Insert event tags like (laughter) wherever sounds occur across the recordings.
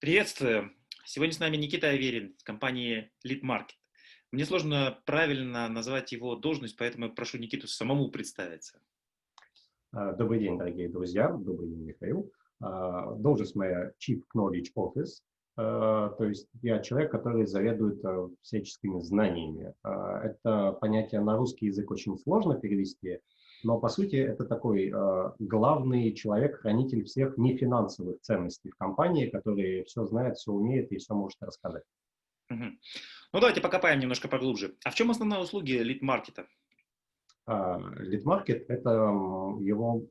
Приветствую. Сегодня с нами Никита Аверин из компании Lead Market. Мне сложно правильно назвать его должность, поэтому я прошу Никиту самому представиться. А, добрый день, дорогие друзья. Добрый день, Михаил. А, должность моя Chief Knowledge Office. А, то есть я человек, который заведует всяческими знаниями. Это понятие на русский язык очень сложно перевести, но по сути это такой э, главный человек, хранитель всех нефинансовых ценностей в компании, который все знает, все умеет и все может рассказать. Угу. Ну давайте покопаем немножко поглубже. А в чем основные услуги лид-маркета? Лид-маркет – это его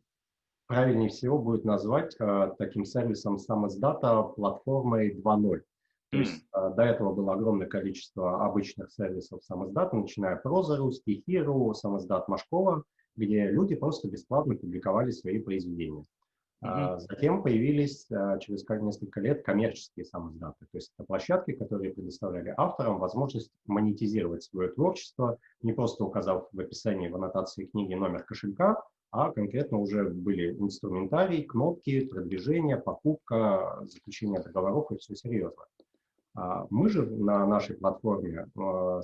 правильнее всего будет назвать э, таким сервисом самоздата платформой 2.0. То есть mm. до этого было огромное количество обычных сервисов самоздата, начиная Прозору, Стихиру, самоздат Машкова – где люди просто бесплатно публиковали свои произведения. Mm-hmm. Затем появились а, через несколько лет коммерческие самоздаты, то есть это площадки, которые предоставляли авторам возможность монетизировать свое творчество, не просто указав в описании в аннотации книги номер кошелька, а конкретно уже были инструментарий, кнопки, продвижение, покупка, заключение договоров и все серьезно. А, мы же на нашей платформе а,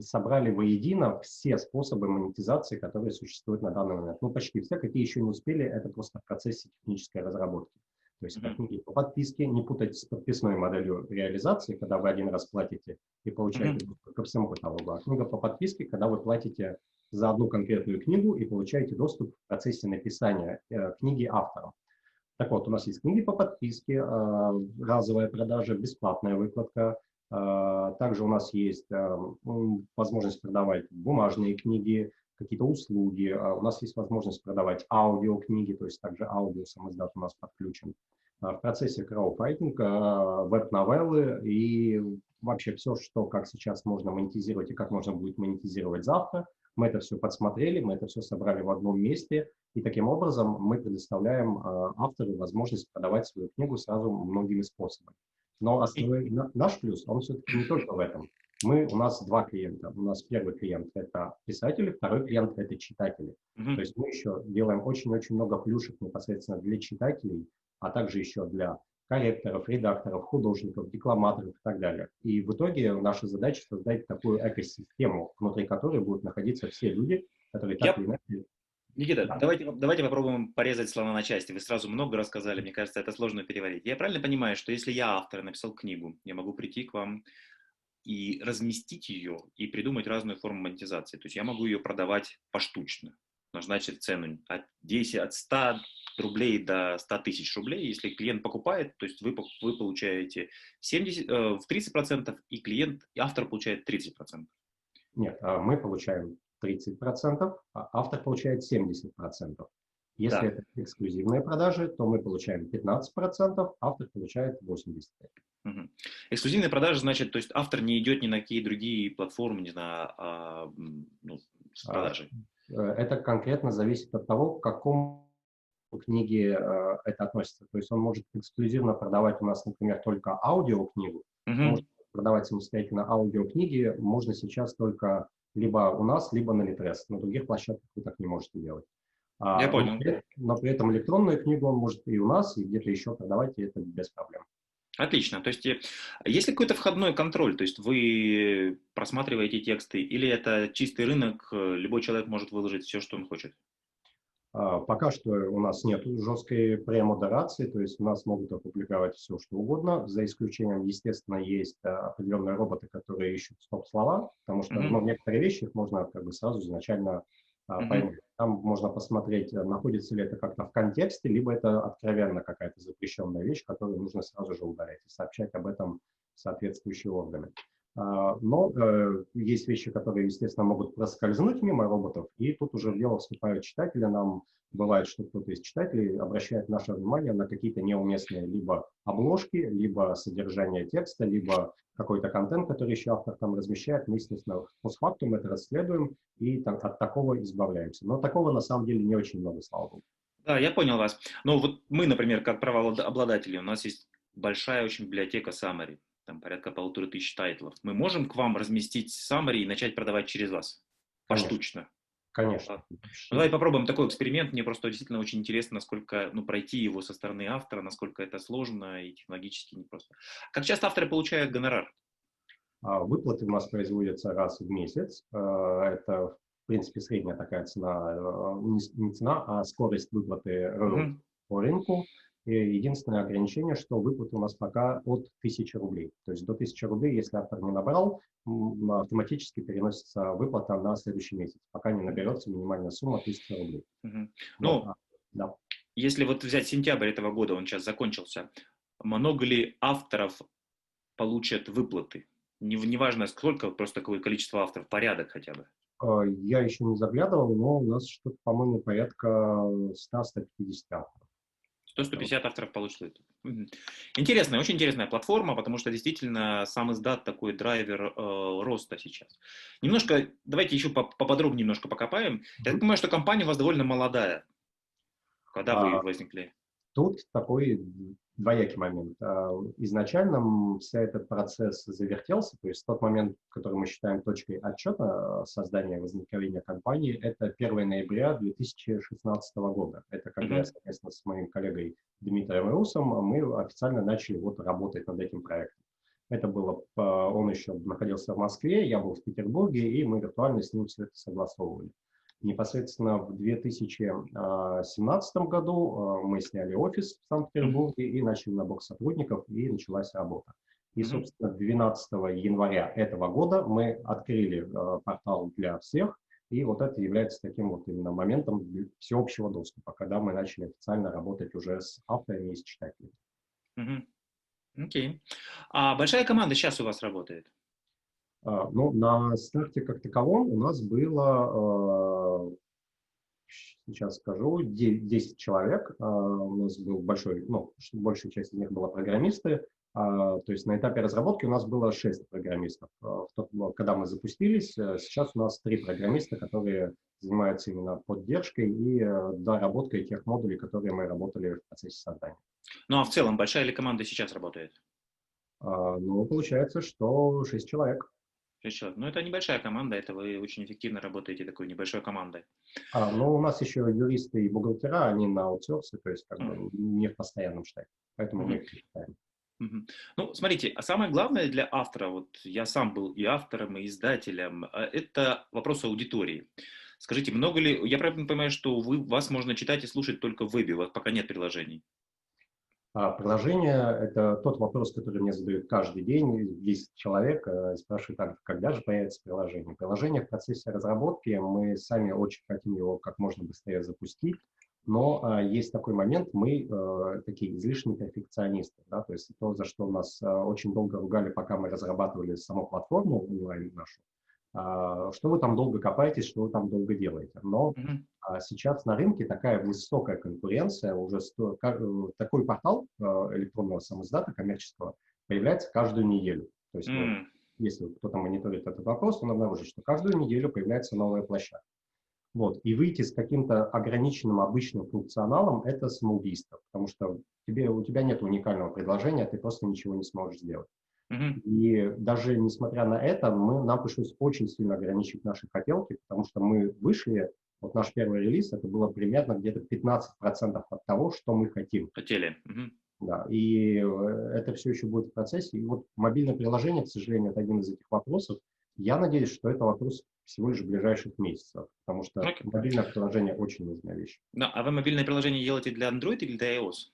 собрали воедино все способы монетизации, которые существуют на данный момент. Ну, почти все, какие еще не успели, это просто в процессе технической разработки. То есть это книги по подписке, не путать с подписной моделью реализации, когда вы один раз платите и получаете доступ ко всему каталогу, а книга по подписке, когда вы платите за одну конкретную книгу и получаете доступ в процессе написания э, книги автором. Так вот, у нас есть книги по подписке, разовая продажа, бесплатная выкладка. А, также у нас есть а, возможность продавать бумажные книги, какие-то услуги. У нас есть возможность продавать аудиокниги, то есть также аудио самоздат у нас подключен. В процессе краудфайтинга, веб-новеллы и вообще все, что как сейчас можно монетизировать и как можно будет монетизировать завтра – мы это все подсмотрели, мы это все собрали в одном месте, и таким образом мы предоставляем э, автору возможность продавать свою книгу сразу многими способами. Но основной наш плюс, он все-таки не только в этом. Мы, у нас два клиента. У нас первый клиент – это писатели, второй клиент – это читатели. Mm-hmm. То есть мы еще делаем очень-очень много плюшек непосредственно для читателей, а также еще для корректоров, редакторов, художников, декламаторов и так далее. И в итоге наша задача создать такую экосистему, внутри которой будут находиться все люди, которые так Я... или иначе Никита, да. давайте, давайте попробуем порезать слова на части. Вы сразу много рассказали, мне кажется, это сложно переварить. Я правильно понимаю, что если я автор написал книгу, я могу прийти к вам и разместить ее, и придумать разную форму монетизации. То есть я могу ее продавать поштучно, назначить цену от 10, от 100 рублей до 100 тысяч рублей. Если клиент покупает, то есть вы, вы получаете 70, э, в 30%, и клиент, и автор получает 30%. Нет, а мы получаем 30%, а автор получает 70%. Если да. это эксклюзивные продажи, то мы получаем 15%, автор получает 85%. Угу. Эксклюзивные продажи, значит, то есть автор не идет ни на какие другие платформы, не знаю, а, ну, с а, продажей. Э, это конкретно зависит от того, к какому книги э, это относится. То есть он может эксклюзивно продавать у нас, например, только аудиокнигу, mm-hmm. может продавать самостоятельно аудиокниги можно сейчас только либо у нас, либо на Литрес. На других площадках вы так не можете делать. А, Я понял. Но при, но при этом электронную книгу он может и у нас, и где-то еще продавать, и это без проблем. Отлично. То есть, э, есть ли какой-то входной контроль? То есть, вы просматриваете тексты, или это чистый рынок, э, любой человек может выложить все, что он хочет? А, пока что у нас нет жесткой премодерации, то есть у нас могут опубликовать все, что угодно, за исключением, естественно, есть а, определенные роботы, которые ищут стоп-слова, потому что mm-hmm. ну, некоторые вещи их можно как бы сразу изначально mm-hmm. поймать. Там можно посмотреть, находится ли это как-то в контексте, либо это откровенно какая-то запрещенная вещь, которую нужно сразу же удалять и сообщать об этом соответствующие органы. А, но э, есть вещи, которые, естественно, могут проскользнуть мимо роботов, и тут уже в дело вступают читатели. Нам бывает, что кто-то из читателей обращает наше внимание на какие-то неуместные либо обложки, либо содержание текста, либо какой-то контент, который еще автор там размещает. Мы, естественно, постфактум это расследуем и от такого избавляемся. Но такого на самом деле не очень много, слава богу. Да, я понял вас. Но вот мы, например, как правообладатели, у нас есть большая очень библиотека Summary там порядка полутора тысяч тайтлов. Мы можем к вам разместить summary и начать продавать через вас? Поштучно. Конечно. Ну, давай попробуем такой эксперимент. Мне просто действительно очень интересно, насколько ну, пройти его со стороны автора, насколько это сложно и технологически непросто. Как часто авторы получают гонорар? А, выплаты у нас производятся раз в месяц. А, это, в принципе, средняя такая цена, а, не цена, а скорость выплаты mm-hmm. по рынку. Единственное ограничение, что выплаты у нас пока от 1000 рублей. То есть до 1000 рублей, если автор не набрал, автоматически переносится выплата на следующий месяц, пока не наберется минимальная сумма 1000 рублей. Угу. Ну, а, да. если вот взять сентябрь этого года, он сейчас закончился, много ли авторов получат выплаты? Неважно сколько, просто какое количество авторов, порядок хотя бы. А, я еще не заглядывал, но у нас что-то, по-моему, порядка 100-150 авторов. 100-150 авторов получит. Интересная, очень интересная платформа, потому что действительно сам издат такой драйвер э, роста сейчас. Немножко, давайте еще поподробнее немножко покопаем. Я так понимаю, что компания у вас довольно молодая. Когда а, вы возникли? Тут такой двоякий момент. А, изначально вся этот процесс завертелся, то есть тот момент, который мы считаем точкой отчета а, создания возникновения компании, это 1 ноября 2016 года. Это когда, mm-hmm. соответственно, с моим коллегой Дмитрием Русом мы официально начали вот работать над этим проектом. Это было, а, он еще находился в Москве, я был в Петербурге, и мы виртуально с ним все это согласовывали. Непосредственно в 2017 году мы сняли офис в Санкт-Петербурге и начали набор сотрудников, и началась работа. И, собственно, 12 января этого года мы открыли портал для всех, и вот это является таким вот именно моментом всеобщего доступа, когда мы начали официально работать уже с авторами и с читателями. Окей. Okay. А большая команда сейчас у вас работает? А, ну, на старте как таковом у нас было, а, сейчас скажу, 10 человек. А, у нас был большой, ну, большая часть из них была программисты. То есть на этапе разработки у нас было 6 программистов. Когда мы запустились, сейчас у нас 3 программиста, которые занимаются именно поддержкой и доработкой тех модулей, которые мы работали в процессе создания. Ну а в целом большая ли команда сейчас работает? Ну, получается, что 6 человек. Шесть Ну, это небольшая команда, это вы очень эффективно работаете такой небольшой командой. А, ну, у нас еще юристы и бухгалтера, они на аутсорсе, то есть как mm. бы не в постоянном штате, поэтому mm. мы их считаем. Ну, смотрите, а самое главное для автора, вот я сам был и автором, и издателем, а, это вопрос аудитории. Скажите, много ли, я правильно понимаю, что вы, вас можно читать и слушать только в вебе, у вас пока нет приложений? А приложение – это тот вопрос, который мне задают каждый день. Есть человек, э, спрашивает, а когда же появится приложение. Приложение в процессе разработки, мы сами очень хотим его как можно быстрее запустить, но а, есть такой момент, мы а, такие излишние перфекционисты, да, то есть то, за что нас а, очень долго ругали, пока мы разрабатывали саму платформу онлайн нашу, что вы там долго копаетесь, что вы там долго делаете. Но mm-hmm. сейчас на рынке такая высокая конкуренция, уже сто, э, такой портал а, электронного самоиздата коммерческого появляется каждую неделю. То есть, mm-hmm. если кто-то мониторит этот вопрос, он обнаружит, что каждую неделю появляется новая площадка. Вот. И выйти с каким-то ограниченным обычным функционалом – это самоубийство, потому что тебе, у тебя нет уникального предложения, ты просто ничего не сможешь сделать. И даже несмотря на это, мы, нам пришлось очень сильно ограничить наши хотелки, потому что мы вышли, вот наш первый релиз, это было примерно где-то 15% от того, что мы хотим. Хотели. Да, и э, это все еще будет в процессе. И вот мобильное приложение, к сожалению, это один из этих вопросов. Я надеюсь, что это вопрос всего лишь ближайших месяцев, потому что okay. мобильное приложение очень нужная вещь. Да, а вы мобильное приложение делаете для Android или для iOS?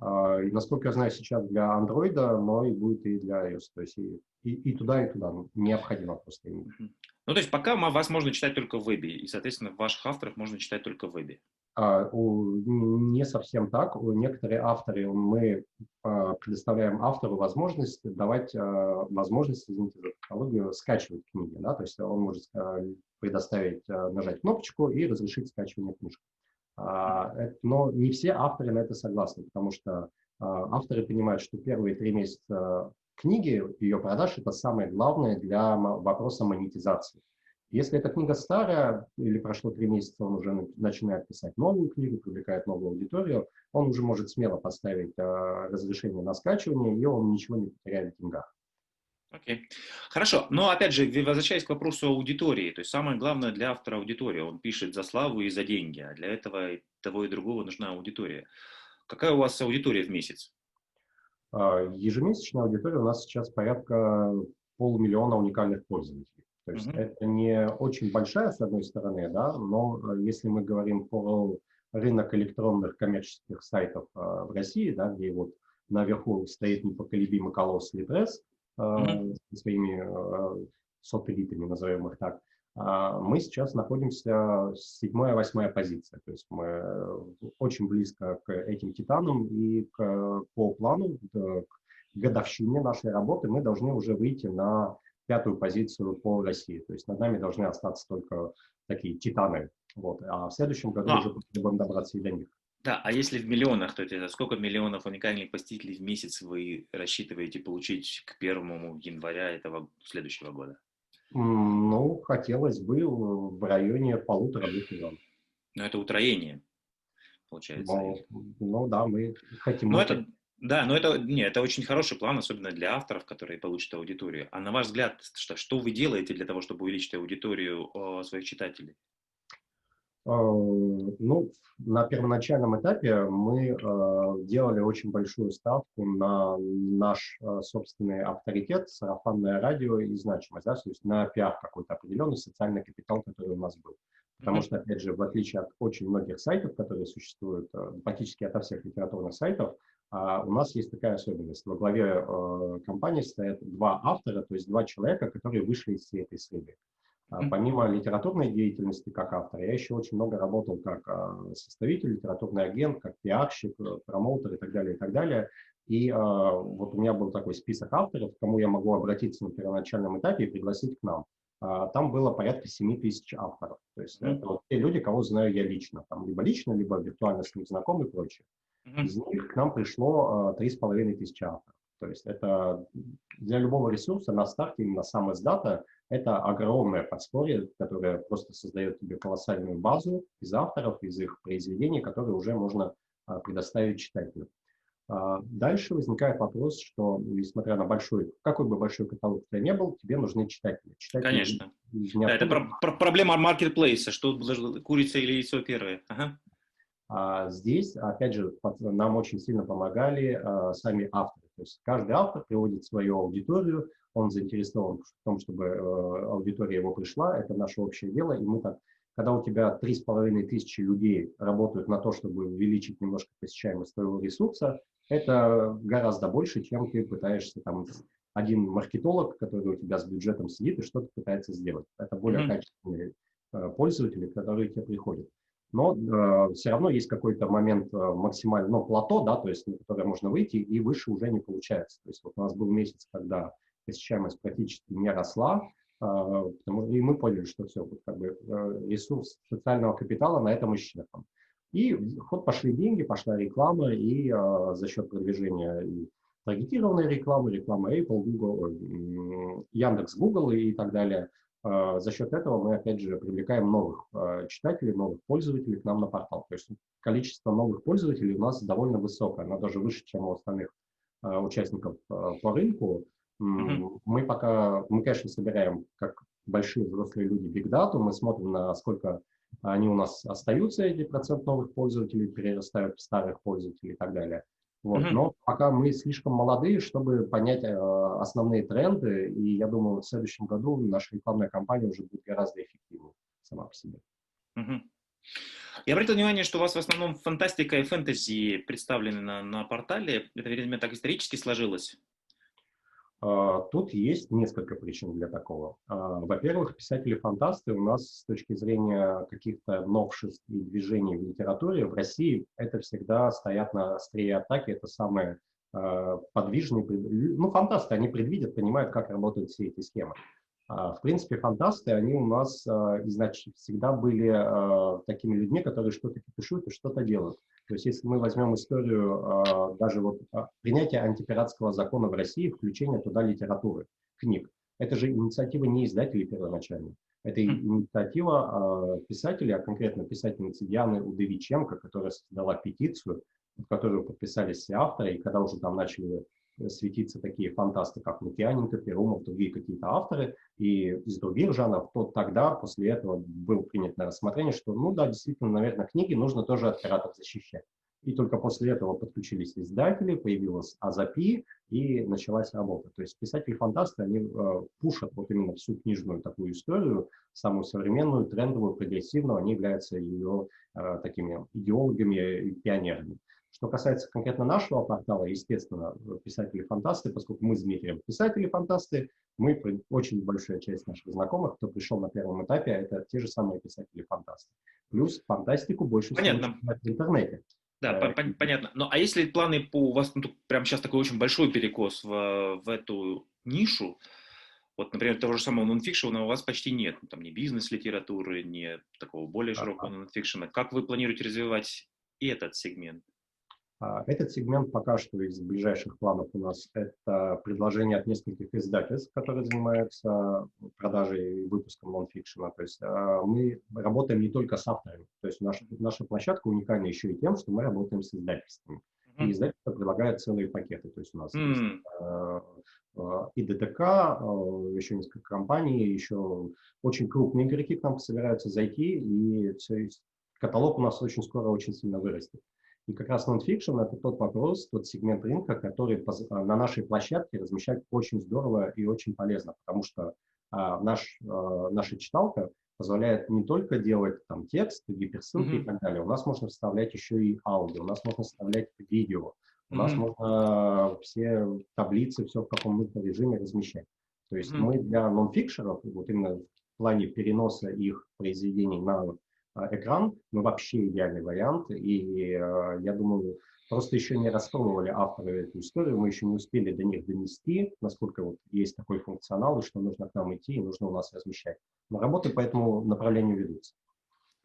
А, и, насколько я знаю, сейчас для Android, но и будет и для iOS. То есть и, и, и туда, и туда необходимо просто иметь. Ну, то есть пока вас можно читать только в вебе, и, соответственно, ваших авторов можно читать только в вебе. А, у, не совсем так. У некоторые авторы мы а, предоставляем автору возможность давать а, возможность, извините за технологию, скачивать книги. Да? То есть он может а, предоставить, а, нажать кнопочку и разрешить скачивание книжки. А, но не все авторы на это согласны, потому что а, авторы понимают, что первые три месяца книги, ее продаж, это самое главное для вопроса монетизации. Если эта книга старая или прошло три месяца, он уже начинает писать новую книгу, привлекает новую аудиторию, он уже может смело поставить а, разрешение на скачивание, и он ничего не потеряет в деньгах. Окей. Okay. Хорошо. Но опять же, возвращаясь к вопросу аудитории, то есть самое главное для автора аудитория. Он пишет за славу и за деньги, а для этого и того и другого нужна аудитория. Какая у вас аудитория в месяц? А, ежемесячная аудитория у нас сейчас порядка полумиллиона уникальных пользователей. То есть mm-hmm. это не очень большая, с одной стороны, да, но э, если мы говорим про рынок электронных коммерческих сайтов э, в России, да, где вот наверху стоит непоколебимый колосс Литрес mm-hmm. своими э, сателлитами, назовем их так, э, мы сейчас находимся седьмая, восьмая позиция. То есть мы э, очень близко к этим титанам и к, по плану, к годовщине нашей работы мы должны уже выйти на пятую позицию по России. То есть над нами должны остаться только такие титаны. Вот. А в следующем году а. уже будем добраться и до них. Да, а если в миллионах, то это сколько миллионов уникальных посетителей в месяц вы рассчитываете получить к первому января этого следующего года? Ну, хотелось бы в районе полутора-двух миллионов. Но это утроение, получается. Ну, ну да, мы хотим... Ну, это, да, но это, не, это очень хороший план, особенно для авторов, которые получат аудиторию. А на ваш взгляд, что, что вы делаете для того, чтобы увеличить аудиторию о, своих читателей? А, ну, на первоначальном этапе мы э, делали очень большую ставку на наш э, собственный авторитет, сарафанное радио и значимость, да, то есть на пиар какой-то определенный социальный капитал, который у нас был. Потому что, опять же, в отличие от очень многих сайтов, которые существуют, э, практически ото всех литературных сайтов, у нас есть такая особенность. Во главе компании стоят два автора, то есть два человека, которые вышли из всей этой среды. Помимо литературной деятельности как автор, я еще очень много работал как а, составитель, литературный агент, как пиарщик, э, промоутер и так далее, и так далее. И а, вот у меня был такой список авторов, к кому я могу обратиться на первоначальном этапе и пригласить к нам. А, там было порядка 7 тысяч авторов. То есть mm-hmm. это вот те люди, кого знаю я лично, там либо лично, либо виртуально с ним знаком и прочее. Из них к нам пришло три с половиной тысячи авторов. То есть это для любого ресурса на старте, именно сам издата, это огромное подспорье, которое просто создает тебе колоссальную базу из авторов, из их произведений, которые уже можно а, предоставить читателю. А, дальше возникает вопрос, что несмотря на большой, какой бы большой каталог тебя не был, тебе нужны читатели. читатели Конечно. Да, это про- про- проблема маркетплейса, что курица или яйцо первое. Ага. А здесь, опять же, нам очень сильно помогали а, сами авторы. То есть каждый автор приводит свою аудиторию, он заинтересован в том, чтобы э, аудитория его пришла, это наше общее дело, и мы так, когда у тебя три с половиной тысячи людей работают на то, чтобы увеличить немножко посещаемость твоего ресурса, это гораздо больше, чем ты пытаешься там один маркетолог, который у тебя с бюджетом сидит и что-то пытается сделать. Это более mm-hmm. качественные э, пользователи, которые к тебе приходят но э, все равно есть какой-то момент э, максимального ну, плато, да, то есть на которое можно выйти, и выше уже не получается. То есть вот у нас был месяц, когда посещаемость практически не росла, э, потому, и мы поняли, что все, вот, как бы, э, ресурс социального капитала на этом исчерпан. И в ход пошли деньги, пошла реклама, и э, за счет продвижения и таргетированной рекламы, рекламы Apple, Google, Яндекс, Google и так далее – за счет этого мы, опять же, привлекаем новых а, читателей, новых пользователей к нам на портал. То есть количество новых пользователей у нас довольно высокое, оно даже выше, чем у остальных а, участников по рынку. Mm-hmm. Мы пока, мы, конечно, собираем как большие взрослые люди бигдату, мы смотрим, насколько они у нас остаются, эти процент новых пользователей, перерастают в старых пользователей и так далее. Вот. Mm-hmm. Но пока мы слишком молодые, чтобы понять э, основные тренды, и я думаю, в следующем году наша рекламная кампания уже будет гораздо эффективнее сама по себе. Mm-hmm. Я обратил внимание, что у вас в основном фантастика и фэнтези представлены на, на портале. Это, видимо, так исторически сложилось? А, тут есть несколько причин для такого. А, во-первых, писатели-фантасты у нас с точки зрения каких-то новшеств и движений в литературе в России это всегда стоят на острие атаки, это самые а, подвижные, ну, фантасты, они предвидят, понимают, как работают все эти схемы. В принципе, фантасты, они у нас значит, всегда были такими людьми, которые что-то пишут и что-то делают. То есть если мы возьмем историю а, даже вот а, принятия антипиратского закона в России, включение туда литературы, книг, это же инициатива не издателей первоначально. Это инициатива а, писателей, а конкретно писательницы Дианы Удовиченко, которая создала петицию, под которую подписались все авторы, и когда уже там начали светиться такие фантасты, как Лукьяненко, Перумов, другие какие-то авторы, и из других жанров, то тогда после этого был принят на рассмотрение, что, ну да, действительно, наверное, книги нужно тоже от пиратов защищать. И только после этого подключились издатели, появилась Азапи, и началась работа. То есть писатели-фантасты, они э, пушат вот именно всю книжную такую историю, самую современную, трендовую, прогрессивную, они являются ее э, такими идеологами и пионерами. Что касается конкретно нашего портала, естественно, писатели-фантасты, поскольку мы с Дмитрием писатели-фантасты, мы, очень большая часть наших знакомых, кто пришел на первом этапе, это те же самые писатели-фантасты. Плюс фантастику больше Понятно. всего в интернете. Да, по -по понятно. Ну, а если планы по... У вас ну, прямо сейчас такой очень большой перекос в, в эту нишу, вот, например, того же самого нонфикшена у вас почти нет. Ну, там ни бизнес-литературы, ни такого более широкого нонфикшена. Как вы планируете развивать этот сегмент? А, этот сегмент пока что из ближайших планов у нас это предложение от нескольких издательств, которые занимаются продажей и выпуском нонфикшена. То есть а, мы работаем не только с авторами. То есть наша, наша площадка уникальна еще и тем, что мы работаем с издательствами. Mm-hmm. И издательство предлагает целые пакеты. То есть у нас mm-hmm. есть э, и ДТК, еще несколько компаний, еще очень крупные игроки к нам собираются зайти, и все, каталог у нас очень скоро очень сильно вырастет. И как раз нонфикшн – это тот вопрос, тот сегмент рынка, который на нашей площадке размещать очень здорово и очень полезно, потому что а, наш, а, наша читалка позволяет не только делать там текст, гиперссылки mm-hmm. и так далее, у нас можно вставлять еще и аудио, у нас можно вставлять видео, у mm-hmm. нас можно все таблицы, все в каком нужном режиме размещать. То есть mm-hmm. мы для нонфикшеров, вот именно в плане переноса их произведений на а, экран, ну, вообще идеальный вариант. И э, я думаю, просто еще не распробовали авторы эту историю, мы еще не успели до них донести, насколько вот есть такой функционал, и что нужно к нам идти, и нужно у нас размещать. Но работы по этому направлению ведутся.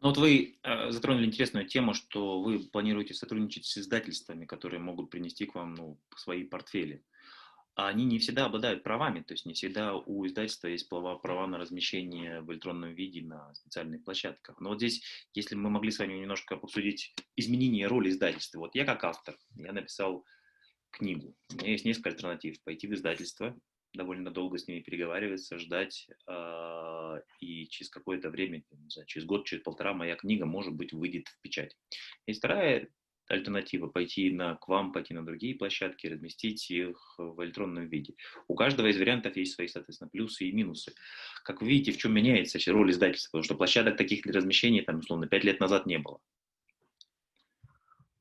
Ну вот вы э, затронули интересную тему, что вы планируете сотрудничать с издательствами, которые могут принести к вам ну, свои портфели а они не всегда обладают правами, то есть не всегда у издательства есть права, права на размещение в электронном виде на специальных площадках. Но вот здесь, если мы могли с вами немножко обсудить изменение роли издательства. Вот я как автор, я написал книгу, у меня есть несколько альтернатив. Пойти в издательство, довольно долго с ними переговариваться, ждать, э, и через какое-то время, не знаю, через год, через полтора моя книга, может быть, выйдет в печать. И вторая альтернатива пойти на, к вам, пойти на другие площадки, разместить их в электронном виде. У каждого из вариантов есть свои, соответственно, плюсы и минусы. Как вы видите, в чем меняется роль издательства, потому что площадок таких для размещения, там, условно, пять лет назад не было.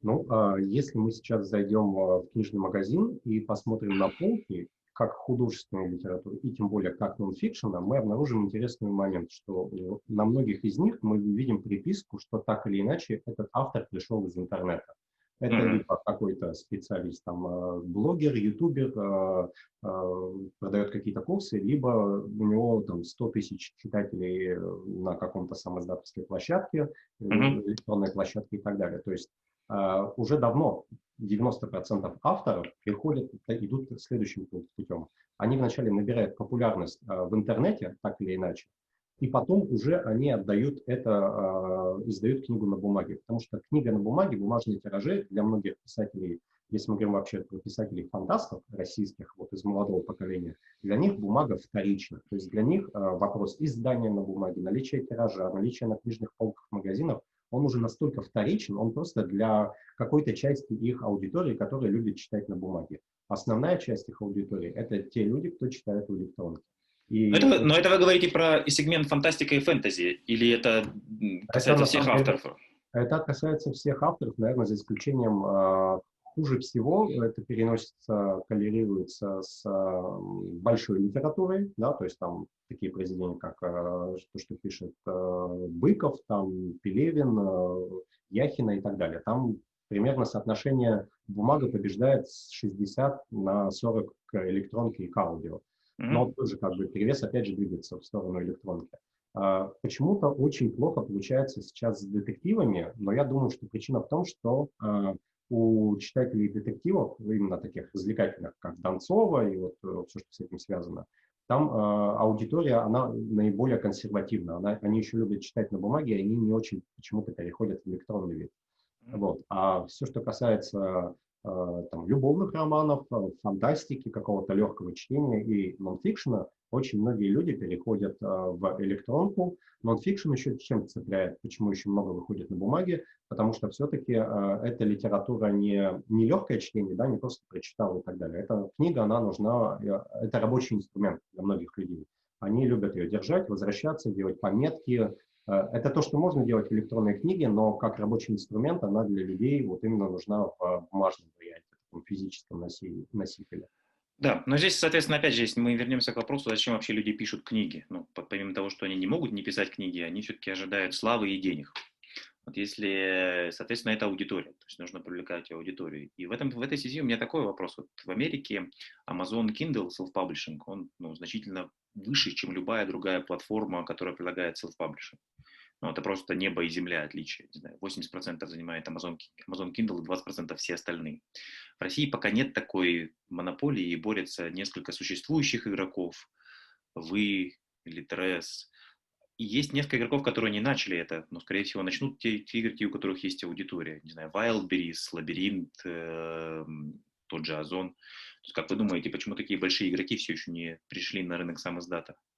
Ну, а если мы сейчас зайдем а, в книжный магазин и посмотрим на полки, как художественную литературу и тем более как нонфикшена, мы обнаружим интересный момент, что на многих из них мы видим приписку, что так или иначе этот автор пришел из интернета. Это mm-hmm. либо какой-то специалист, там, э, блогер, ютубер, э, э, продает какие-то курсы, либо у него там 100 тысяч читателей на каком-то самоиздательской площадке, mm-hmm. электронной площадке и так далее. То есть уже давно 90% авторов приходят, идут следующим путем. Они вначале набирают популярность э, в интернете, так или иначе, и потом уже они отдают это, э, издают книгу на бумаге. Потому что книга на бумаге, бумажные тиражи для многих писателей, если мы говорим вообще про писателей-фантастов российских, вот из молодого поколения, для них бумага вторична. То есть для них э, вопрос издания на бумаге, наличие тиража, наличие на книжных полках магазинов – он уже настолько вторичен, он просто для какой-то части их аудитории, которая любит читать на бумаге. Основная часть их аудитории – это те люди, кто читает в электронке. И... Но, это, но это вы говорите про сегмент фантастика и фэнтези, или это касается это, всех авторов? Это касается всех авторов, наверное, за исключением а, Хуже всего это переносится, коллерируется с большой литературой, да, то есть там такие произведения, как то, что пишет Быков, там Пелевин, Яхина и так далее. Там примерно соотношение бумага побеждает с 60 на 40 к электронке и к аудио. Но тоже как бы перевес опять же двигается в сторону электронки. Почему-то очень плохо получается сейчас с детективами, но я думаю, что причина в том, что у читателей детективов, именно таких развлекательных, как Донцова и вот э, все, что с этим связано, там э, аудитория, она наиболее консервативна. Она, они еще любят читать на бумаге, и они не очень почему-то переходят в электронный вид. Вот. А все, что касается там, любовных романов, фантастики, какого-то легкого чтения и нонфикшена, очень многие люди переходят в электронку. Нонфикшн еще чем цепляет, почему еще много выходит на бумаге, потому что все-таки эта литература не, не легкое чтение, да, не просто прочитал и так далее. Эта книга, она нужна, это рабочий инструмент для многих людей. Они любят ее держать, возвращаться, делать пометки. Э, это то, что можно делать в электронной книге, но как рабочий инструмент она для людей вот именно нужна в бумажном варианте, в физическом носителе. Да, но здесь, соответственно, опять же, если мы вернемся к вопросу, зачем вообще люди пишут книги. Ну, помимо того, что они не могут не писать книги, они все-таки ожидают славы и денег. Вот если, соответственно, это аудитория, то есть нужно привлекать аудиторию. И в, этом, в этой связи у меня такой вопрос. Вот в Америке Amazon Kindle Self-Publishing, он ну, значительно выше, чем любая другая платформа, которая предлагает self-publishing. Ну, это просто небо и земля отличие. Не знаю, 80% занимает Amazon, Amazon Kindle и 20% все остальные. В России пока нет такой монополии и борются несколько существующих игроков. Вы, Литрес, и есть несколько игроков, которые не начали это, но, скорее всего, начнут те, те игроки, у которых есть аудитория. Не знаю, Wildberries, Лабиринт, э, тот же Озон. Как вы думаете, почему такие большие игроки все еще не пришли на рынок самоздата? А,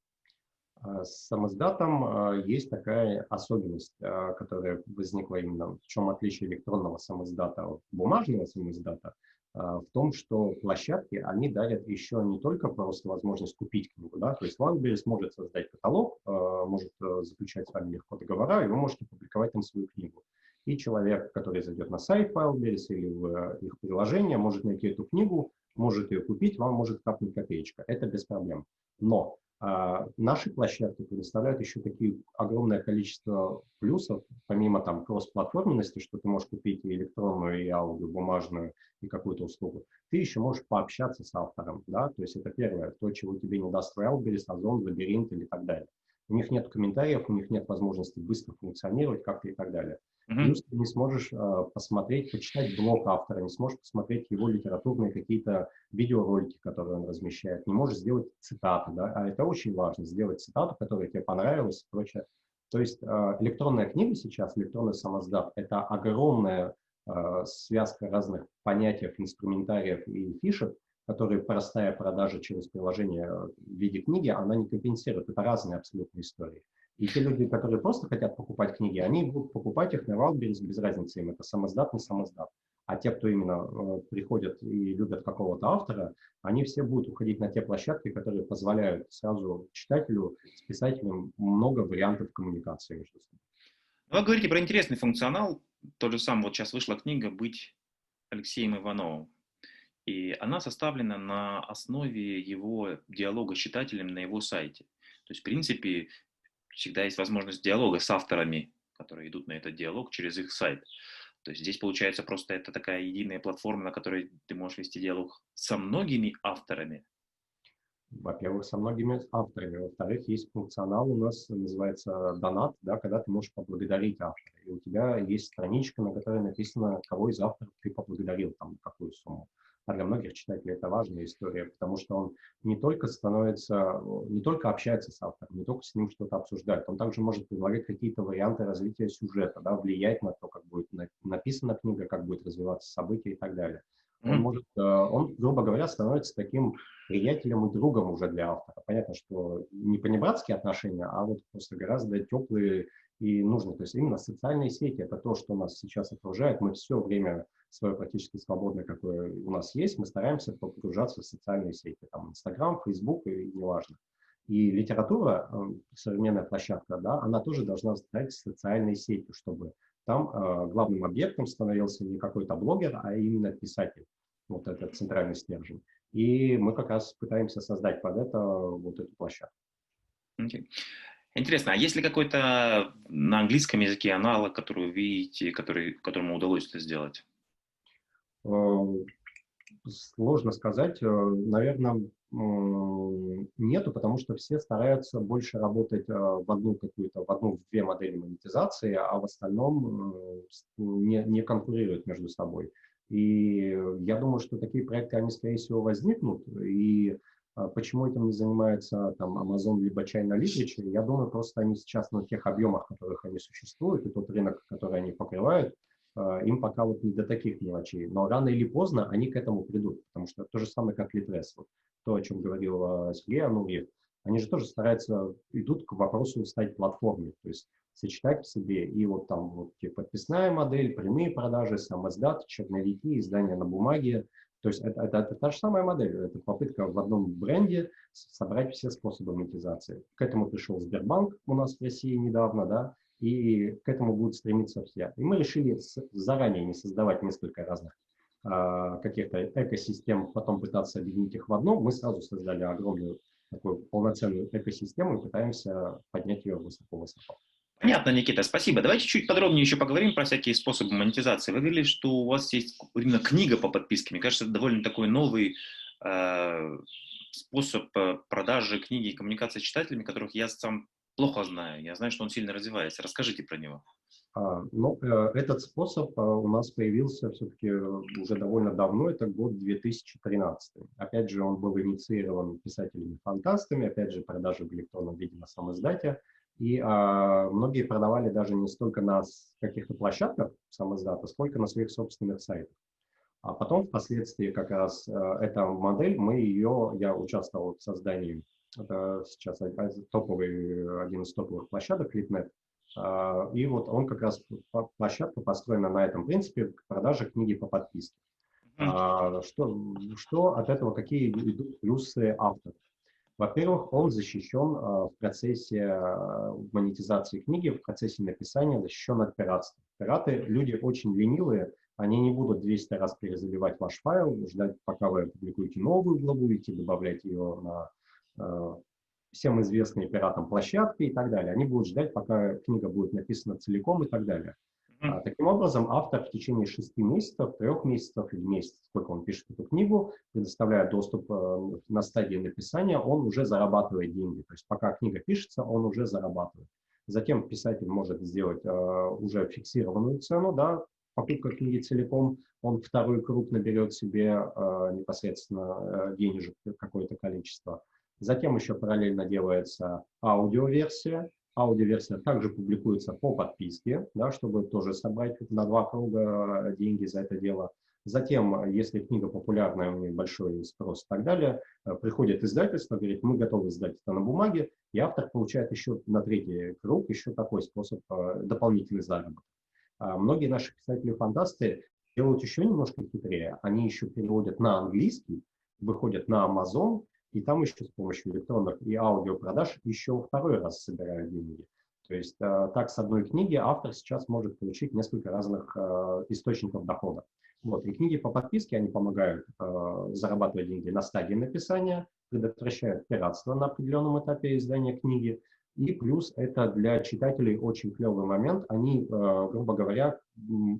с самоздатом а, есть такая особенность, а, которая возникла именно в чем отличие электронного самоздата от бумажного самоздата – а, в том, что площадки, они дарят еще не только просто возможность купить книгу, да, то есть Wildberries может создать каталог, а, может э, заключать с вами легко договора, и вы можете публиковать там свою книгу. И человек, который зайдет на сайт Wildberries или в э, их приложение, может найти эту книгу, может ее купить, вам может капнуть копеечка. Это без проблем. Но а наши площадки предоставляют еще такие огромное количество плюсов, помимо там кроссплатформенности, что ты можешь купить и электронную, и аудио, бумажную, и какую-то услугу. Ты еще можешь пообщаться с автором, да, то есть это первое, то, чего тебе не даст Wildberries, Озон, Лабиринт или так далее. У них нет комментариев, у них нет возможности быстро функционировать как-то и так далее. Mm-hmm. Плюс ты не сможешь э, посмотреть, почитать блог автора, не сможешь посмотреть его литературные какие-то видеоролики, которые он размещает, не можешь сделать цитату, да, а это очень важно, сделать цитату, которая тебе понравилась и прочее. То есть э, электронная книга сейчас, электронный самоздат, это огромная э, связка разных понятий, инструментариев и фишек, которые простая продажа через приложение в виде книги, она не компенсирует. Это разные абсолютно истории. И те люди, которые просто хотят покупать книги, они будут покупать их на Wildberries без разницы им, это самоздат, не самоздат. А те, кто именно э, приходят и любят какого-то автора, они все будут уходить на те площадки, которые позволяют сразу читателю с писателем много вариантов коммуникации между собой. Вы говорите про интересный функционал. То же самое, вот сейчас вышла книга «Быть Алексеем Ивановым». И она составлена на основе его диалога с читателем на его сайте. То есть, в принципе, всегда есть возможность диалога с авторами, которые идут на этот диалог через их сайт. То есть здесь получается просто это такая единая платформа, на которой ты можешь вести диалог со многими авторами. Во-первых, со многими авторами. Во-вторых, есть функционал у нас, называется донат, да, когда ты можешь поблагодарить автора. И у тебя есть страничка, на которой написано, кого из авторов ты поблагодарил, там, какую сумму. А для многих читателей это важная история, потому что он не только становится, не только общается с автором, не только с ним что-то обсуждает, он также может предлагать какие-то варианты развития сюжета, да, влиять на то, как будет написана книга, как будет развиваться события и так далее. Он может, э, он, грубо говоря, становится таким приятелем и другом уже для автора. Понятно, что не понебратские отношения, а вот просто гораздо теплые и нужные. То есть именно социальные сети – это то, что нас сейчас окружает. Мы все время свое практически свободное, какое у нас есть, мы стараемся погружаться в социальные сети, там, Инстаграм, Фейсбук, и неважно. И литература, э, современная площадка, да, она тоже должна стать социальной сетью, чтобы там э, главным объектом становился не какой-то блогер, а именно писатель. Вот этот центральный стержень. И мы как раз пытаемся создать под это вот эту площадку. Okay. Интересно, а есть ли какой-то на английском языке аналог, который вы видите, который, которому удалось это сделать? Э, сложно сказать. Э, Наверное, нету, потому что все стараются больше работать э, в одну какую-то, в одну, в две модели монетизации, а в остальном не, не конкурируют между собой. И я думаю, что такие проекты, они, скорее всего, возникнут, и Почему этим не занимается там Amazon либо China Literature? Я думаю, просто они сейчас на тех объемах, которых они существуют, и тот рынок, который они покрывают, им пока вот не до таких мелочей. Но рано или поздно они к этому придут, потому что то же самое, как Литрес. Вот то, о чем говорил Сергей Ануриев, они же тоже стараются, идут к вопросу стать платформой, то есть сочетать в себе и вот там вот типа подписная модель, прямые продажи, самоздат, черновики, издания на бумаге. То есть это, это, это та же самая модель, это попытка в одном бренде собрать все способы монетизации. К этому пришел Сбербанк у нас в России недавно, да, и к этому будут стремиться все. И мы решили заранее не создавать несколько разных э, каких-то экосистем, потом пытаться объединить их в одно. Мы сразу создали огромную такую полноценную экосистему и пытаемся поднять ее высоко-высоко. Понятно, Никита, спасибо. Давайте чуть подробнее еще поговорим про всякие способы монетизации. Вы говорили, что у вас есть именно книга по подписке. Мне кажется, это довольно такой новый э, способ э, продажи книги и коммуникации с читателями, которых я сам плохо знаю. Я знаю, что он сильно развивается. Расскажите про него. А, ну, э, этот способ э, у нас появился все-таки уже довольно давно, это год 2013. Опять же, он был инициирован писателями-фантастами, опять же, продажи в электронном виде на самом издате. И а, многие продавали даже не столько на каких-то площадках самоздата, сколько на своих собственных сайтах. А потом, впоследствии, как раз а, эта модель, мы ее, я участвовал в создании, это сейчас топовый, один из топовых площадок, Litnet, а, и вот он как раз, площадка построена на этом принципе продажи книги по подписке. А, что, что от этого, какие идут плюсы автора? Во-первых, он защищен а, в процессе а, монетизации книги, в процессе написания защищен от пиратства. Пираты – люди очень ленивые, они не будут 200 раз перезаливать ваш файл, ждать, пока вы опубликуете новую главу, идти добавлять ее на а, всем известные пиратам площадки и так далее. Они будут ждать, пока книга будет написана целиком и так далее. А, таким образом, автор в течение шести месяцев, трех месяцев или месяца, сколько он пишет эту книгу, предоставляя доступ э, на стадии написания, он уже зарабатывает деньги. То есть пока книга пишется, он уже зарабатывает. Затем писатель может сделать э, уже фиксированную цену, да, покупка книги целиком, он второй круг наберет себе э, непосредственно э, денежек какое-то количество. Затем еще параллельно делается аудиоверсия, Аудиоверсия также публикуется по подписке, да, чтобы тоже собрать на два круга деньги за это дело. Затем, если книга популярная, у нее большой спрос и так далее, э, приходит издательство, говорит, мы готовы издать это на бумаге, и автор получает еще на третий круг еще такой способ э, дополнительный заработок. А многие наши писатели-фантасты делают еще немножко хитрее. Они еще переводят на английский, выходят на Amazon, и там еще с помощью электронных и аудиопродаж еще второй раз собирают деньги. То есть э, так с одной книги автор сейчас может получить несколько разных э, источников дохода. Вот, и книги по подписке, они помогают э, зарабатывать деньги на стадии написания, предотвращают пиратство на определенном этапе издания книги. И плюс это для читателей очень клевый момент. Они, грубо говоря,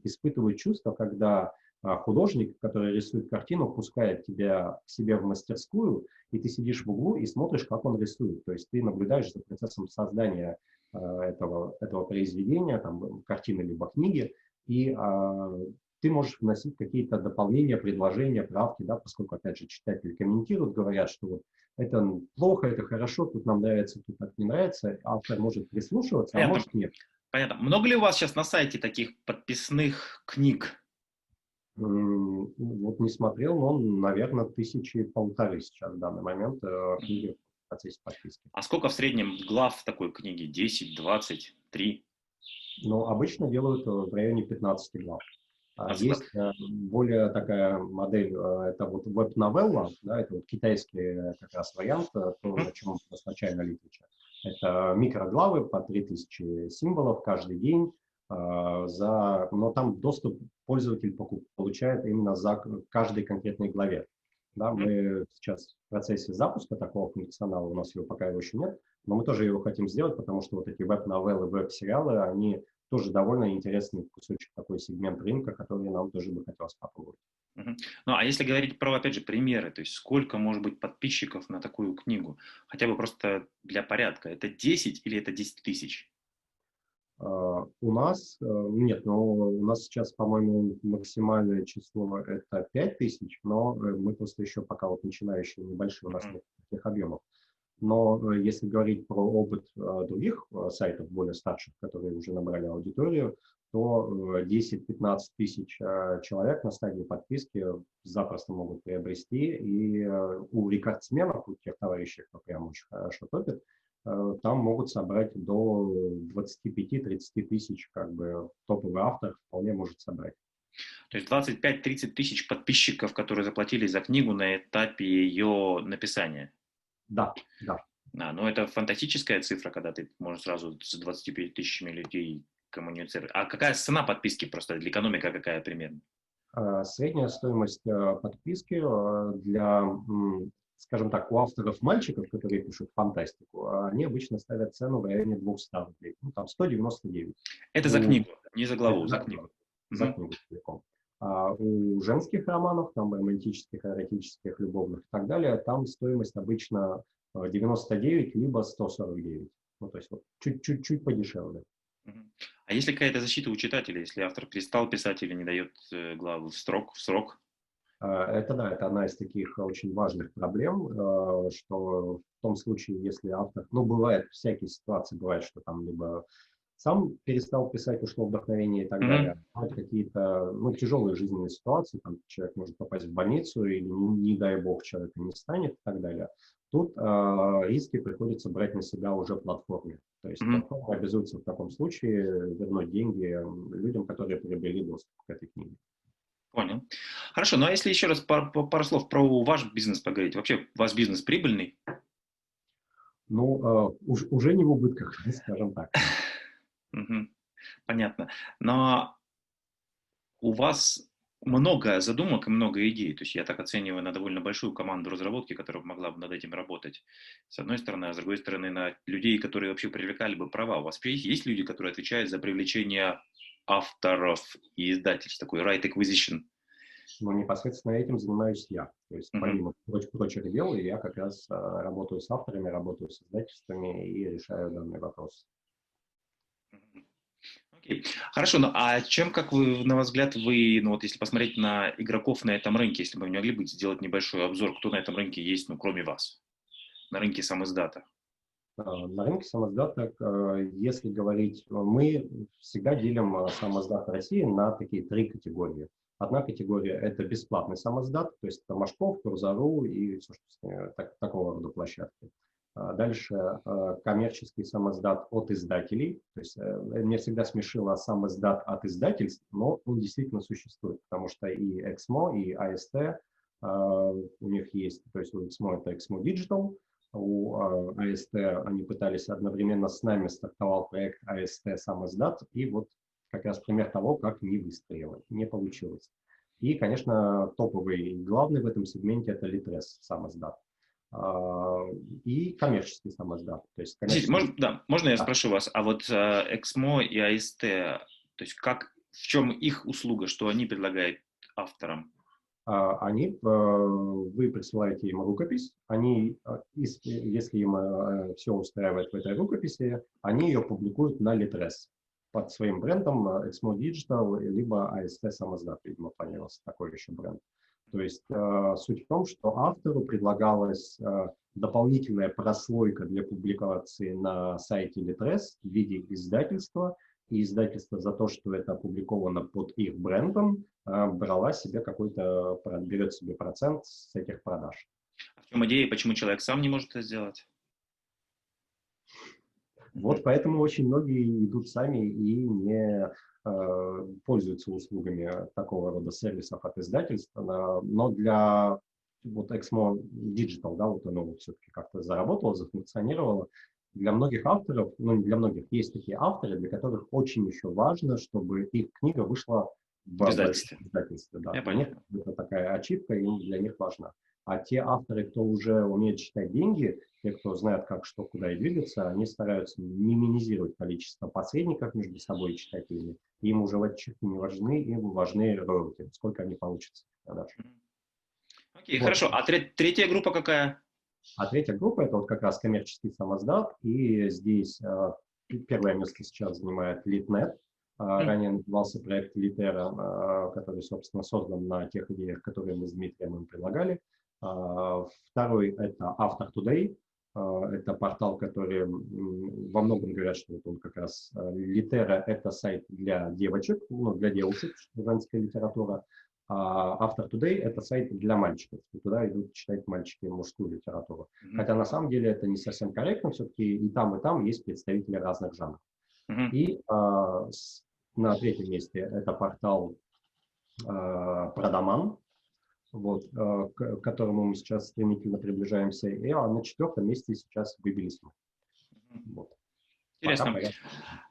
испытывают чувство, когда художник, который рисует картину, пускает тебя к себе в мастерскую, и ты сидишь в углу и смотришь, как он рисует. То есть ты наблюдаешь за процессом создания а, этого, этого произведения, там, картины либо книги, и а, ты можешь вносить какие-то дополнения, предложения, правки, да, поскольку, опять же, читатели комментируют, говорят, что вот это плохо, это хорошо, тут нам нравится, тут так не нравится, автор может прислушиваться, Понятно. а может нет. Понятно. Много ли у вас сейчас на сайте таких подписных книг? Вот не смотрел, но, наверное, тысячи полторы сейчас в данный момент э, книги в процессе подписки. А сколько в среднем глав такой книги? 10, 20, 3? Ну, обычно делают э, в районе 15 глав. А есть э, более такая модель, это вот веб-новелла, да, это вот китайский как раз вариант, то, на чем изначально литвича. Это микроглавы по 3000 символов каждый день, за, но там доступ пользователь получает именно за каждой конкретной главе. Да, мы сейчас в процессе запуска такого функционала, у нас его пока его еще нет, но мы тоже его хотим сделать, потому что вот эти веб-новеллы, веб-сериалы, они тоже довольно интересный кусочек, такой сегмент рынка, который нам тоже бы хотелось попробовать. Ну, а если говорить про, опять же, примеры, то есть сколько может быть подписчиков на такую книгу? Хотя бы просто для порядка. Это 10 или это 10 тысяч? А, у нас, э, нет, но у нас сейчас, по-моему, максимальное число это 5000, но э, мы просто еще пока вот начинающие, небольшие, у нас нет таких объемов. Но э, если говорить про опыт других сайтов, более старших, которые уже набрали аудиторию, то то 10-15 тысяч человек на стадии подписки запросто могут приобрести. И у рекордсменов, у тех товарищей, кто прям очень хорошо топит, там могут собрать до 25-30 тысяч, как бы топовый автор вполне может собрать. То есть 25-30 тысяч подписчиков, которые заплатили за книгу на этапе ее написания. Да, да. А, ну это фантастическая цифра, когда ты можешь сразу с 25 тысячами людей коммуницировать. А какая цена подписки просто для экономика какая примерно? А, средняя стоимость э, подписки э, для, скажем так, у авторов мальчиков, которые пишут фантастику, они обычно ставят цену в районе 200 рублей, ну там 199. Это за книгу, не за главу, за книгу за книгу целиком. А у женских романов, там романтических, эротических, любовных и так далее, там стоимость обычно 99 э, либо 149. Ну, то есть вот чуть-чуть подешевле. А если какая-то защита у читателя, если автор перестал писать или не дает э, главу в срок, в срок? А, это да, это одна из таких очень важных проблем, э, что в том случае, если автор, ну, бывает, всякие ситуации бывают, что там либо сам перестал писать, ушло вдохновение и так mm-hmm. далее. Бывают какие-то ну, тяжелые жизненные ситуации, там человек может попасть в больницу или, не, не дай бог, человека не станет и так далее. Тут э, риски приходится брать на себя уже платформе. То есть mm-hmm. платформа обязуется в таком случае вернуть деньги людям, которые приобрели доступ к этой книге. Понял. Хорошо, ну а если еще раз пару, пару слов про ваш бизнес поговорить. Вообще, ваш бизнес прибыльный? Ну, э, уж, уже не в убытках, (laughs) скажем так. Понятно. Но у вас много задумок и много идей. То есть я так оцениваю на довольно большую команду разработки, которая могла бы над этим работать. С одной стороны, а с другой стороны, на людей, которые вообще привлекали бы права. У вас есть люди, которые отвечают за привлечение авторов и издательств, такой right acquisition? Ну, непосредственно этим занимаюсь я. То есть, помимо mm-hmm. прочих дел, я как раз а, работаю с авторами, работаю с издательствами и решаю данный вопрос. Окей. Хорошо, ну а чем, как вы, на ваш взгляд, вы, ну вот если посмотреть на игроков на этом рынке, если бы вы могли бы сделать небольшой обзор, кто на этом рынке есть, ну кроме вас, на рынке самоиздата? А, на рынке самоздата, если говорить, мы всегда делим самоздат России на такие три категории. Одна категория – это бесплатный самоздат, то есть это Машков, Курзару и все, что так, такого рода площадки. А дальше э, коммерческий самоздат от издателей. То есть э, мне всегда смешило самоздат от издательств, но он действительно существует, потому что и Exmo, и э, у них есть. То есть у Exmo это Exmo Digital, у AST они пытались одновременно с нами стартовал проект AST самоздат, и вот как раз пример того, как не выстрелило, не получилось. И, конечно, топовый и главный в этом сегменте это Litres самоздат. А, и коммерческий самоздат. То есть коммерческий... Можно, да, можно я да. спрошу вас, а вот Эксмо и АСТ, то есть как, в чем их услуга, что они предлагают авторам? А, они, э, вы присылаете им рукопись, они, э, если им э, все устраивает в этой рукописи, они ее публикуют на Litres под своим брендом Exmo Digital, либо AST самоздат, видимо, планировался такой еще бренд. То есть э, суть в том, что автору предлагалась э, дополнительная прослойка для публикации на сайте Litres в виде издательства, и издательство за то, что это опубликовано под их брендом, э, брала себе какой-то, берет себе процент с этих продаж. А в чем идея, почему человек сам не может это сделать? Вот поэтому очень многие идут сами и не Э, пользуются услугами такого рода сервисов от издательств, но для вот Exmo Digital, да, вот оно все-таки как-то заработало, зафункционировало. Для многих авторов, ну не для многих, есть такие авторы, для которых очень еще важно, чтобы их книга вышла в издательстве. издательстве да. Я них это такая ачивка, и для них важна. А те авторы, кто уже умеет считать деньги, те, кто знает, как, что, куда и двигаться, они стараются минимизировать количество посредников между собой и читателями. Им уже эти не важны, им важны роялти, сколько они получат продаж. Окей, okay, вот. хорошо. А треть, третья группа какая? А третья группа – это вот как раз коммерческий самоздат, и здесь э, первое место сейчас занимает LeadNet. Э, ранее назывался проект Литера, э, который, собственно, создан на тех идеях, которые мы с Дмитрием им предлагали. Второй – это Автор Today. Это портал, который во многом говорят, что он как раз Литера – это сайт для девочек, ну, для девушек, женская литература. А автор Today – это сайт для мальчиков. И туда идут читать мальчики мужскую литературу. Mm-hmm. Хотя на самом деле это не совсем корректно. Все-таки и там, и там есть представители разных жанров. Mm-hmm. И а, с, на третьем месте это портал а, Продаман, вот, а, к которому мы сейчас стремительно приближаемся. И а на четвертом месте сейчас выбились мы. Вот. Интересно.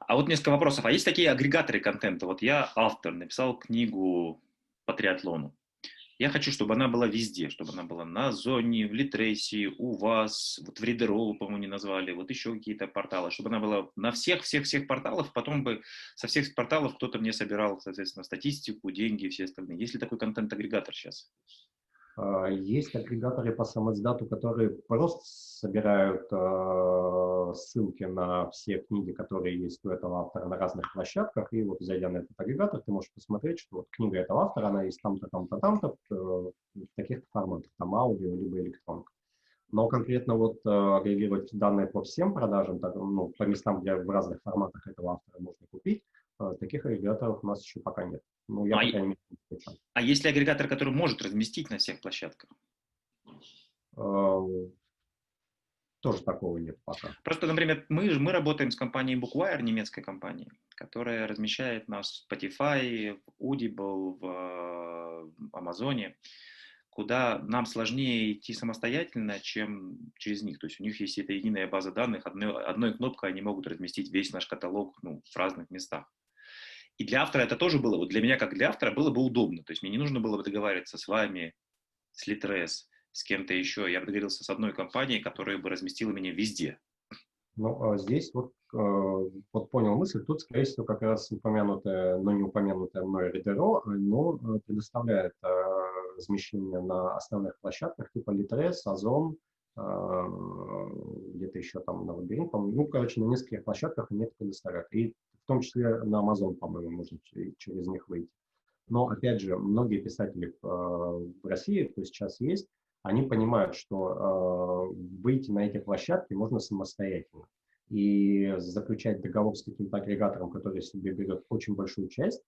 А вот несколько вопросов. А есть такие агрегаторы контента? Вот я автор, написал книгу по триатлону. Я хочу, чтобы она была везде, чтобы она была на Зоне, в Литрейсе, у вас, вот в Ридеролу, по-моему, не назвали, вот еще какие-то порталы, чтобы она была на всех-всех-всех порталах, потом бы со всех порталов кто-то мне собирал, соответственно, статистику, деньги и все остальные. Есть ли такой контент-агрегатор сейчас? А, есть агрегаторы по самоиздату, которые просто собирают э, ссылки на все книги, которые есть у этого автора на разных площадках, и вот зайдя на этот агрегатор, ты можешь посмотреть, что вот книга этого автора, она есть там-то, там-то, там-то, э, в таких-то форматах, там аудио, либо электронка. Но конкретно вот э, агрегировать данные по всем продажам, так, ну, по местам, где в разных форматах этого автора можно купить, таких агрегаторов у нас еще пока нет. Ну, я, а, пока не а есть ли агрегатор, который может разместить на всех площадках? Э, тоже такого нет пока. Просто, например, мы, мы работаем с компанией Bookwire, немецкой компанией, которая размещает нас в Spotify, в Audible, в Амазоне, куда нам сложнее идти самостоятельно, чем через них. То есть у них есть эта единая база данных, одной, одной кнопкой они могут разместить весь наш каталог ну, в разных местах. И для автора это тоже было, вот для меня как для автора было бы удобно. То есть мне не нужно было бы договариваться с вами, с Litres, с кем-то еще. Я бы договорился с одной компанией, которая бы разместила меня везде. Ну, а здесь вот, э, вот понял мысль, тут, скорее всего, как раз упомянутое, но не упомянутое мной Редеро, оно э, предоставляет э, размещение на основных площадках типа Litres, Озон, где-то еще там на Лабиринт, ну, короче, на нескольких площадках они это предоставляют. И в том числе на Amazon, по-моему, можно через них выйти. Но, опять же, многие писатели э, в России, кто сейчас есть, они понимают, что э, выйти на эти площадки можно самостоятельно. И заключать договор с каким-то агрегатором, который себе берет очень большую часть,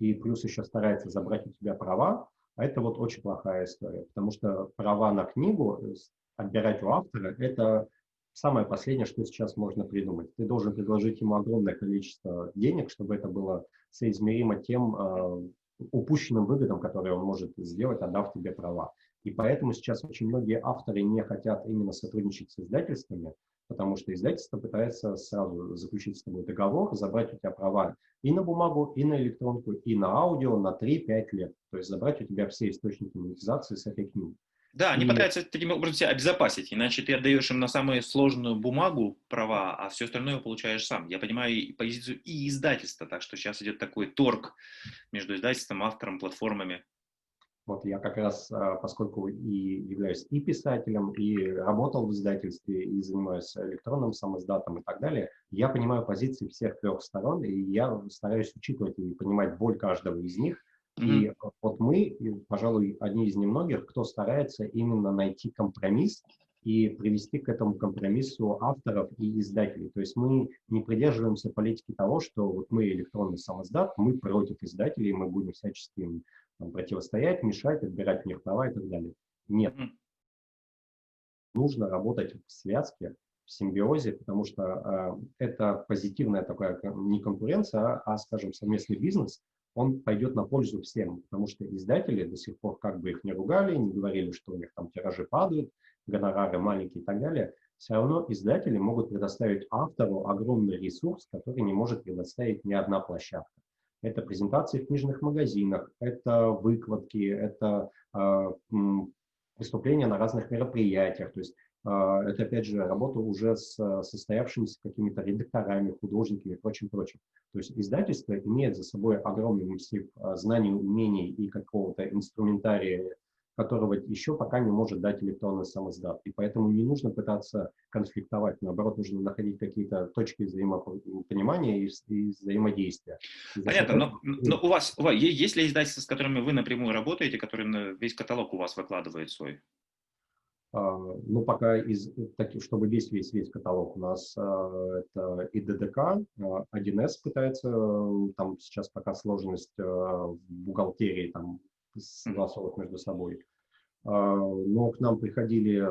и плюс еще старается забрать у тебя права, а это вот очень плохая история, потому что права на книгу э, отбирать у автора – это самое последнее, что сейчас можно придумать. Ты должен предложить ему огромное количество денег, чтобы это было соизмеримо тем э, упущенным выгодам, которые он может сделать, отдав тебе права. И поэтому сейчас очень многие авторы не хотят именно сотрудничать с издательствами, потому что издательство пытается сразу заключить с тобой договор, забрать у тебя права и на бумагу, и на электронку, и на аудио на 3-5 лет. То есть забрать у тебя все источники монетизации с этой книги. Да, они и... пытаются таким образом себя обезопасить, иначе ты отдаешь им на самую сложную бумагу права, а все остальное получаешь сам. Я понимаю и позицию и издательства, так что сейчас идет такой торг между издательством, автором, платформами. Вот я как раз, а, поскольку и являюсь и писателем, и работал в издательстве, и занимаюсь электронным самоиздатом и так далее, я понимаю позиции всех трех сторон, и я стараюсь учитывать и понимать боль каждого из них, И вот мы, пожалуй, одни из немногих, кто старается именно найти компромисс и привести к этому компромиссу авторов и издателей. То есть мы не придерживаемся политики того, что вот мы электронный самоздат, мы против издателей, мы будем всячески им там, противостоять, мешать, отбирать у них права и так далее. Нет. Нужно работать в связке, в симбиозе, потому что э, это позитивная такая не конкуренция, а, а, скажем, совместный бизнес, он пойдет на пользу всем, потому что издатели до сих пор как бы их не ругали, не говорили, что у них там тиражи падают, гонорары маленькие и так далее, все равно издатели могут предоставить автору огромный ресурс, который не может предоставить ни одна площадка. Это презентации в книжных магазинах, это выкладки, это э, выступления на разных мероприятиях. То есть а, это, опять же, работа уже с состоявшимися какими-то редакторами, художниками и прочим-прочим. То есть издательство имеет за собой огромный массив а, знаний, умений и какого-то инструментария, которого еще пока не может дать электронный самоздат. И поэтому не нужно пытаться конфликтовать, наоборот, нужно находить какие-то точки взаимопонимания и, и взаимодействия. Понятно, но, но у, вас, у вас есть ли издательства, с которыми вы напрямую работаете, которые весь каталог у вас выкладывает свой? Ну, пока из таких, чтобы весь весь весь каталог у нас это и ДДК, 1С пытается, там сейчас пока сложность в бухгалтерии там согласовывать между собой. Но к нам приходили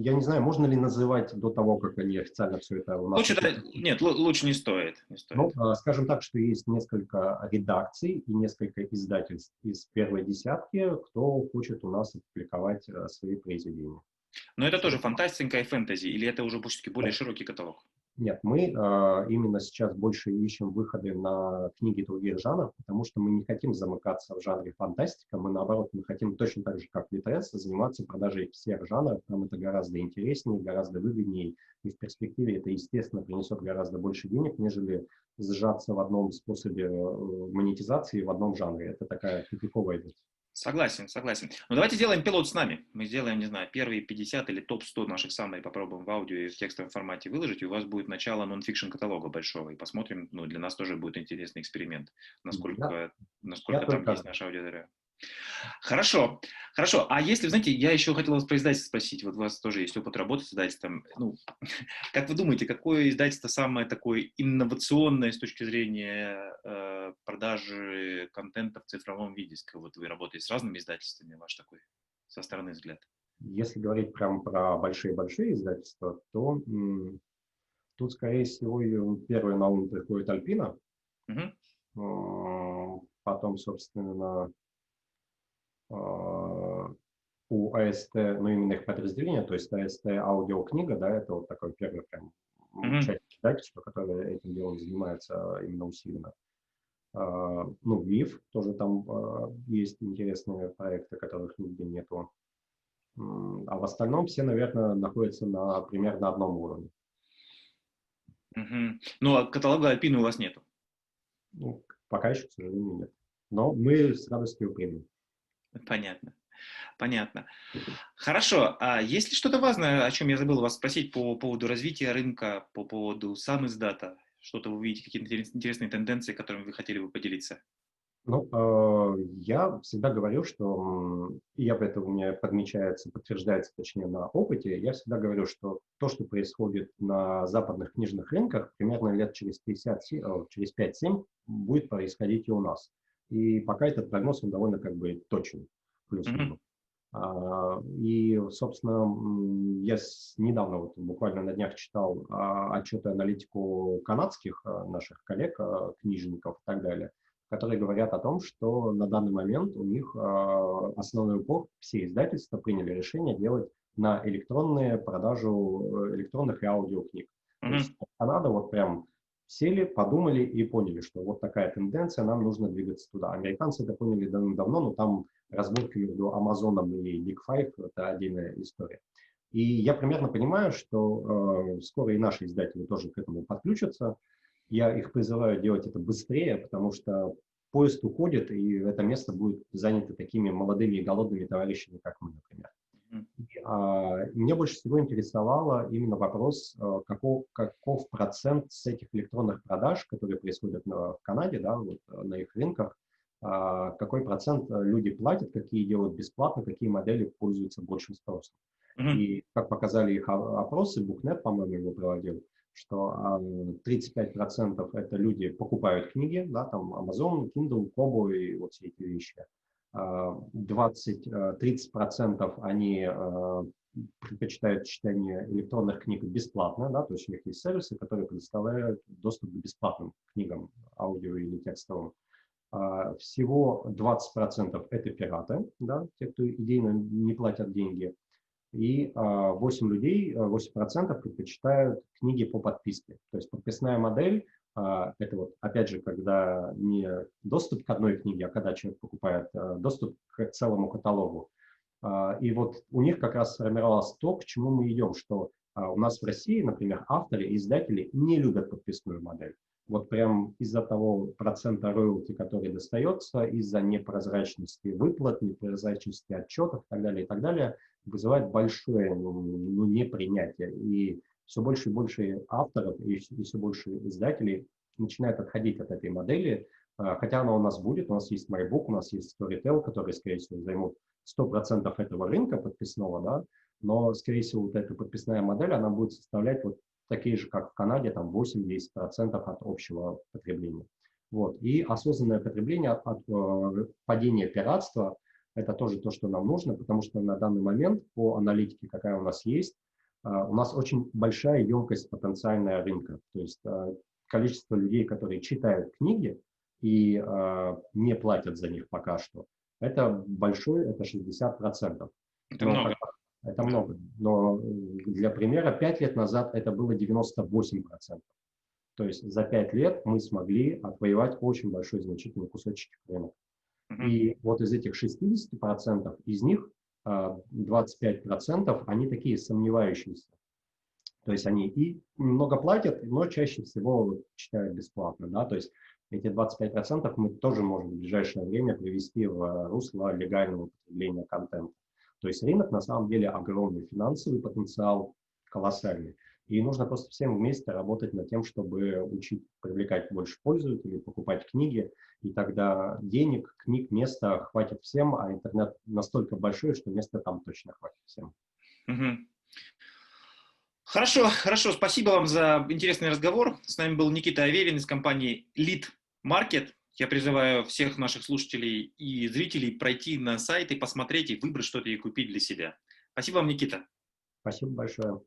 я не знаю, можно ли называть до того, как они официально все это у нас... Лучше, да, нет, лучше не стоит. Не стоит. Ну, а, скажем так, что есть несколько редакций и несколько издательств из первой десятки, кто хочет у нас опубликовать э, свои произведения. Но это тоже фантастика и фэнтези, или это уже более широкий каталог? Нет, мы э, именно сейчас больше ищем выходы на книги других жанров, потому что мы не хотим замыкаться в жанре фантастика, мы наоборот, мы хотим точно так же, как Литрес, заниматься продажей всех жанров, нам это гораздо интереснее, гораздо выгоднее, и в перспективе это, естественно, принесет гораздо больше денег, нежели сжаться в одном способе э, монетизации в одном жанре. Это такая тупиковая вещь. Согласен, согласен. Ну, давайте сделаем пилот с нами. Мы сделаем, не знаю, первые 50 или топ-100 наших самые попробуем в аудио и в текстовом формате выложить, и у вас будет начало нон-фикшн каталога большого, и посмотрим, ну, для нас тоже будет интересный эксперимент, насколько, да. насколько Я там есть наша аудитория. Хорошо, хорошо. А если, знаете, я еще хотел вас про издательство спросить. Вот у вас тоже есть опыт работы с издательством. Ну, (laughs) как вы думаете, какое издательство самое такое инновационное с точки зрения э, продажи контента в цифровом виде? Вот вы работаете с разными издательствами, ваш такой со стороны взгляд. Если говорить прям про большие-большие издательства, то тут, скорее всего, первый на ум приходит Альпина. Угу. Потом, собственно, у АСТ, ну, именно их подразделения, то есть АСТ аудиокнига, да, это вот такой первый прям mm-hmm. часть издательства, которое этим делом занимается именно усиленно. Uh, ну, ВИФ, тоже там uh, есть интересные проекты, которых нигде нету. Uh, а в остальном все, наверное, находятся на примерно одном уровне. Mm-hmm. Ну, а каталога Альпины у вас нету? Ну, пока еще, к сожалению, нет. Но мы с радостью примем. (laughs) Понятно. Понятно. Хорошо. А есть ли что-то важное, о чем я забыл вас спросить по поводу развития рынка, по поводу сам издата? Что-то вы видите, какие-то интересные тенденции, которыми вы хотели бы поделиться? Ну, э, я всегда говорю, что, и я это у меня подмечается, подтверждается, точнее, на опыте, я всегда говорю, что то, что происходит на западных книжных рынках, примерно лет через 50, э, через 5-7 будет происходить и у нас. И пока этот прогноз, он довольно как бы точен, плюс-минус. Mm-hmm. И, собственно, я недавно, вот, буквально на днях читал а, отчеты аналитику канадских а, наших коллег, книжников и так далее, которые говорят о том, что на данный момент у них основной упор, все издательства приняли решение делать на электронные продажу э, электронных и аудиокниг. Mm-hmm. То есть Канада вот прям сели, подумали и поняли, что вот такая тенденция, нам нужно двигаться туда. Американцы это поняли давно, но там разборка между Амазоном и Big Five – это отдельная история. И я примерно понимаю, что э, скоро и наши издатели тоже к этому подключатся. Я их призываю делать это быстрее, потому что поезд уходит, и это место будет занято такими молодыми и голодными товарищами, как мы, например. А, мне больше всего интересовало именно вопрос, э, каков, каков процент с этих электронных продаж, которые происходят в Канаде, да, вот, э, на их рынках, а, какой процент люди платят, какие делают бесплатно, какие модели пользуются большим спросом. Mm-hmm. И как показали их опросы, Букнет, по-моему, его проводил, что 35% это люди покупают книги, да, там Amazon, Kindle, Kobo и вот все эти вещи. 20-30% э, они э, предпочитают читание электронных книг бесплатно, да, то есть у них есть сервисы, которые предоставляют доступ к бесплатным книгам, аудио или текстовым. А, всего 20% это пираты, да, те, кто идейно не платят деньги. И 8 людей, 8% предпочитают книги по подписке. То есть подписная модель а, это вот, опять же, когда не доступ к одной книге, а когда человек покупает а, доступ к целому каталогу. А, и вот у них как раз сформировалось то, к чему мы идем, что у нас в России, например, авторы и издатели не любят подписную модель. Вот прям из-за того процента роялти, который достается, из-за непрозрачности выплат, непрозрачности отчетов и так далее, и так далее, вызывает большое ну, непринятие. И все больше и больше авторов и, все больше издателей начинают отходить от этой модели, а, хотя она у нас будет, у нас есть MyBook, у нас есть Storytel, которые, скорее всего, займут 100% этого рынка подписного, да, но, скорее всего, вот эта подписная модель, она будет составлять вот такие же, как в Канаде, там 8-10% от общего потребления. Вот. И осознанное потребление от, от э, падения пиратства – это тоже то, что нам нужно, потому что на данный момент по аналитике, какая у нас есть, у нас очень большая емкость потенциальная рынка. То есть э, количество людей, которые читают книги и э, не платят за них пока что, это большое, это 60%. Это Но, много. Это много. Но для примера, 5 лет назад это было 98%. То есть за 5 лет мы смогли отвоевать очень большой значительный кусочек рынка. И вот из этих 60%, из них 25% а, они такие сомневающиеся. То есть они и много платят, но чаще всего читают бесплатно. Да? То есть эти 25% мы тоже можем в ближайшее время привести в русло легального потребления контента. То есть рынок на самом деле огромный, финансовый потенциал колоссальный. И нужно просто всем вместе работать над тем, чтобы учить привлекать больше пользователей, покупать книги, и тогда денег, книг, места хватит всем, а интернет настолько большой, что места там точно хватит всем. Угу. Хорошо, хорошо. Спасибо вам за интересный разговор. С нами был Никита Аверин из компании Lead Market. Я призываю всех наших слушателей и зрителей пройти на сайт и посмотреть, и выбрать что-то и купить для себя. Спасибо вам, Никита. Спасибо большое.